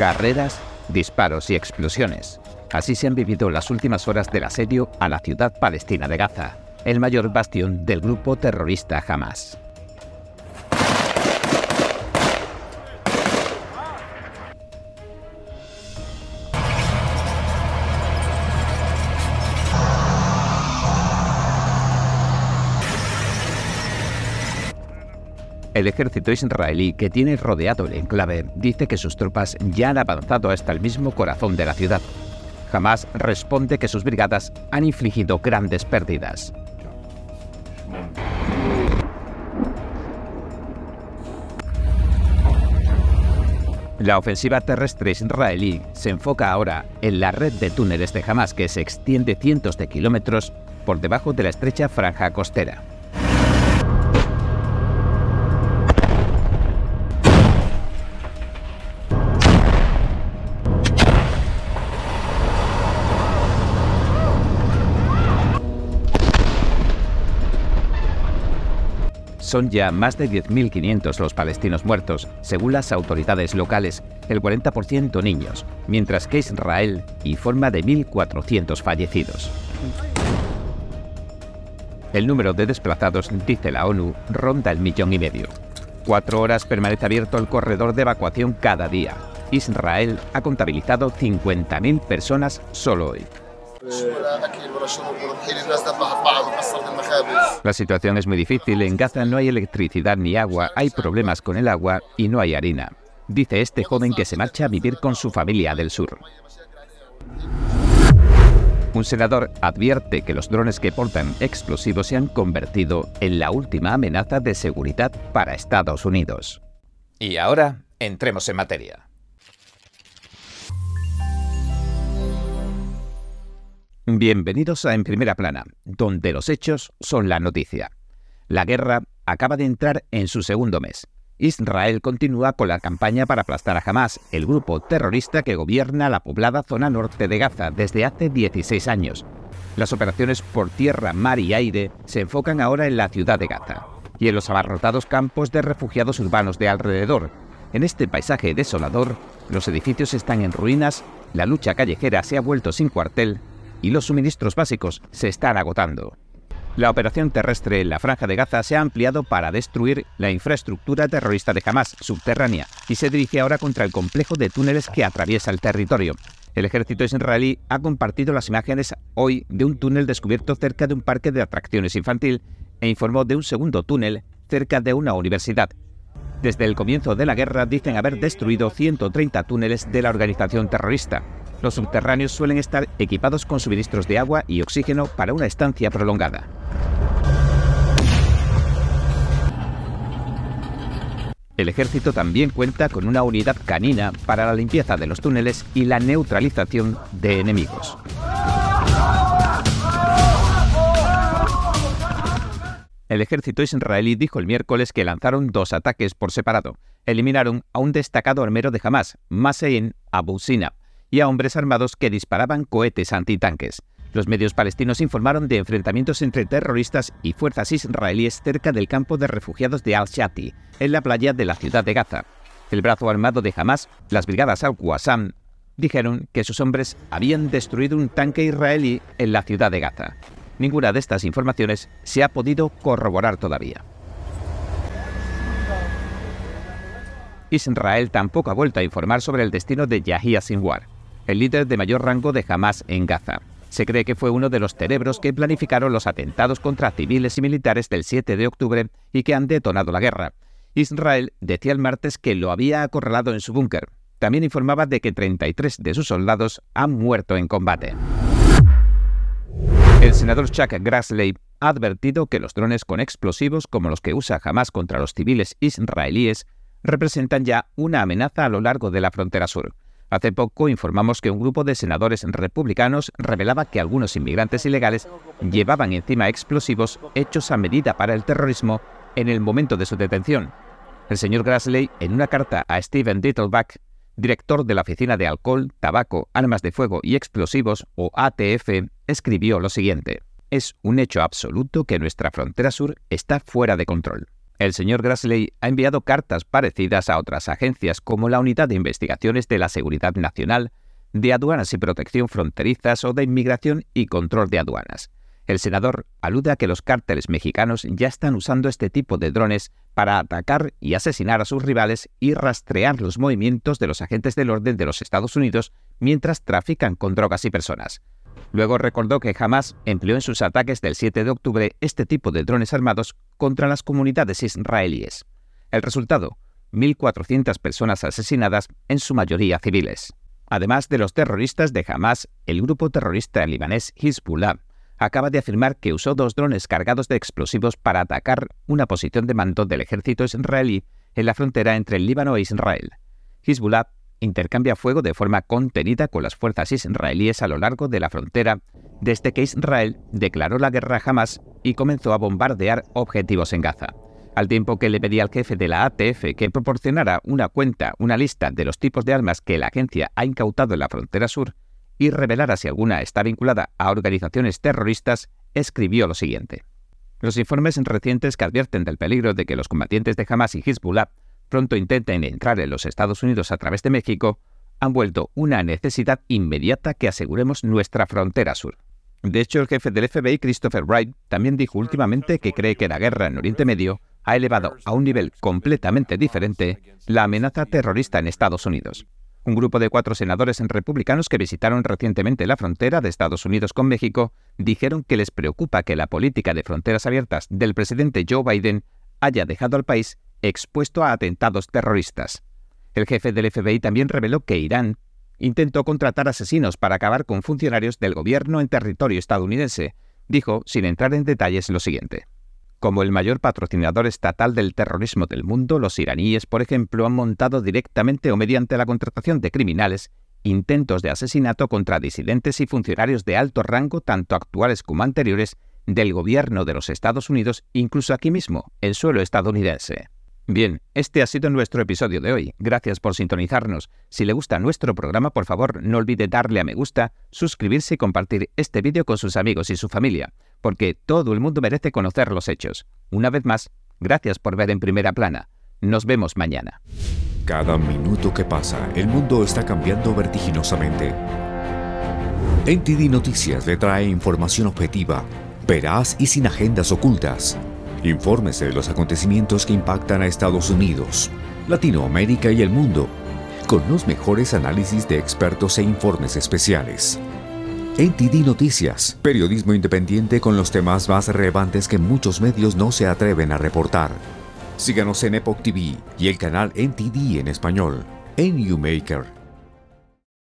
Carreras, disparos y explosiones. Así se han vivido las últimas horas del asedio a la ciudad palestina de Gaza, el mayor bastión del grupo terrorista Hamas. El ejército israelí, que tiene rodeado el enclave, dice que sus tropas ya han avanzado hasta el mismo corazón de la ciudad. Hamas responde que sus brigadas han infligido grandes pérdidas. La ofensiva terrestre israelí se enfoca ahora en la red de túneles de Hamas que se extiende cientos de kilómetros por debajo de la estrecha franja costera. Son ya más de 10.500 los palestinos muertos, según las autoridades locales, el 40% niños, mientras que Israel informa de 1.400 fallecidos. El número de desplazados, dice la ONU, ronda el millón y medio. Cuatro horas permanece abierto el corredor de evacuación cada día. Israel ha contabilizado 50.000 personas solo hoy. La situación es muy difícil. En Gaza no hay electricidad ni agua, hay problemas con el agua y no hay harina, dice este joven que se marcha a vivir con su familia del sur. Un senador advierte que los drones que portan explosivos se han convertido en la última amenaza de seguridad para Estados Unidos. Y ahora, entremos en materia. Bienvenidos a En Primera Plana, donde los hechos son la noticia. La guerra acaba de entrar en su segundo mes. Israel continúa con la campaña para aplastar a Hamas, el grupo terrorista que gobierna la poblada zona norte de Gaza desde hace 16 años. Las operaciones por tierra, mar y aire se enfocan ahora en la ciudad de Gaza y en los abarrotados campos de refugiados urbanos de alrededor. En este paisaje desolador, los edificios están en ruinas, la lucha callejera se ha vuelto sin cuartel y los suministros básicos se están agotando. La operación terrestre en la franja de Gaza se ha ampliado para destruir la infraestructura terrorista de Hamas subterránea y se dirige ahora contra el complejo de túneles que atraviesa el territorio. El ejército israelí ha compartido las imágenes hoy de un túnel descubierto cerca de un parque de atracciones infantil e informó de un segundo túnel cerca de una universidad. Desde el comienzo de la guerra dicen haber destruido 130 túneles de la organización terrorista. Los subterráneos suelen estar equipados con suministros de agua y oxígeno para una estancia prolongada. El ejército también cuenta con una unidad canina para la limpieza de los túneles y la neutralización de enemigos. El ejército israelí dijo el miércoles que lanzaron dos ataques por separado. Eliminaron a un destacado armero de Hamas, Masein Abu Sinab, y a hombres armados que disparaban cohetes antitanques. Los medios palestinos informaron de enfrentamientos entre terroristas y fuerzas israelíes cerca del campo de refugiados de Al-Shati, en la playa de la ciudad de Gaza. El brazo armado de Hamas, las brigadas Al-Qassam, dijeron que sus hombres habían destruido un tanque israelí en la ciudad de Gaza. Ninguna de estas informaciones se ha podido corroborar todavía. Israel tampoco ha vuelto a informar sobre el destino de Yahya Sinwar el líder de mayor rango de Hamas en Gaza. Se cree que fue uno de los cerebros que planificaron los atentados contra civiles y militares del 7 de octubre y que han detonado la guerra. Israel decía el martes que lo había acorralado en su búnker. También informaba de que 33 de sus soldados han muerto en combate. El senador Chuck Grassley ha advertido que los drones con explosivos como los que usa Hamas contra los civiles israelíes representan ya una amenaza a lo largo de la frontera sur. Hace poco informamos que un grupo de senadores republicanos revelaba que algunos inmigrantes ilegales llevaban encima explosivos hechos a medida para el terrorismo en el momento de su detención. El señor Grassley, en una carta a Steven Dittelbach, director de la Oficina de Alcohol, Tabaco, Armas de Fuego y Explosivos, o ATF, escribió lo siguiente. Es un hecho absoluto que nuestra frontera sur está fuera de control. El señor Grassley ha enviado cartas parecidas a otras agencias como la Unidad de Investigaciones de la Seguridad Nacional, de Aduanas y Protección Fronterizas o de Inmigración y Control de Aduanas. El senador alude a que los cárteles mexicanos ya están usando este tipo de drones para atacar y asesinar a sus rivales y rastrear los movimientos de los agentes del orden de los Estados Unidos mientras trafican con drogas y personas. Luego recordó que jamás empleó en sus ataques del 7 de octubre este tipo de drones armados contra las comunidades israelíes. El resultado, 1.400 personas asesinadas, en su mayoría civiles. Además de los terroristas de Hamas, el grupo terrorista libanés Hezbollah acaba de afirmar que usó dos drones cargados de explosivos para atacar una posición de mando del ejército israelí en la frontera entre el Líbano e Israel. Hezbollah intercambia fuego de forma contenida con las fuerzas israelíes a lo largo de la frontera desde que Israel declaró la guerra a Hamas y comenzó a bombardear objetivos en Gaza. Al tiempo que le pedía al jefe de la ATF que proporcionara una cuenta, una lista de los tipos de armas que la agencia ha incautado en la frontera sur y revelara si alguna está vinculada a organizaciones terroristas, escribió lo siguiente. Los informes recientes que advierten del peligro de que los combatientes de Hamas y Hezbollah pronto intenten entrar en los Estados Unidos a través de México, han vuelto una necesidad inmediata que aseguremos nuestra frontera sur. De hecho, el jefe del FBI, Christopher Wright, también dijo últimamente que cree que la guerra en Oriente Medio ha elevado a un nivel completamente diferente la amenaza terrorista en Estados Unidos. Un grupo de cuatro senadores republicanos que visitaron recientemente la frontera de Estados Unidos con México dijeron que les preocupa que la política de fronteras abiertas del presidente Joe Biden haya dejado al país expuesto a atentados terroristas. El jefe del FBI también reveló que Irán intentó contratar asesinos para acabar con funcionarios del gobierno en territorio estadounidense. Dijo, sin entrar en detalles, lo siguiente. Como el mayor patrocinador estatal del terrorismo del mundo, los iraníes, por ejemplo, han montado directamente o mediante la contratación de criminales intentos de asesinato contra disidentes y funcionarios de alto rango, tanto actuales como anteriores, del gobierno de los Estados Unidos, incluso aquí mismo, en suelo estadounidense. Bien, este ha sido nuestro episodio de hoy. Gracias por sintonizarnos. Si le gusta nuestro programa, por favor, no olvide darle a me gusta, suscribirse y compartir este vídeo con sus amigos y su familia, porque todo el mundo merece conocer los hechos. Una vez más, gracias por ver en primera plana. Nos vemos mañana. Cada minuto que pasa, el mundo está cambiando vertiginosamente. NTD Noticias le trae información objetiva, veraz y sin agendas ocultas. Infórmese de los acontecimientos que impactan a Estados Unidos, Latinoamérica y el mundo, con los mejores análisis de expertos e informes especiales. NTD Noticias, periodismo independiente con los temas más relevantes que muchos medios no se atreven a reportar. Síganos en Epoch TV y el canal NTD en español, en Newmaker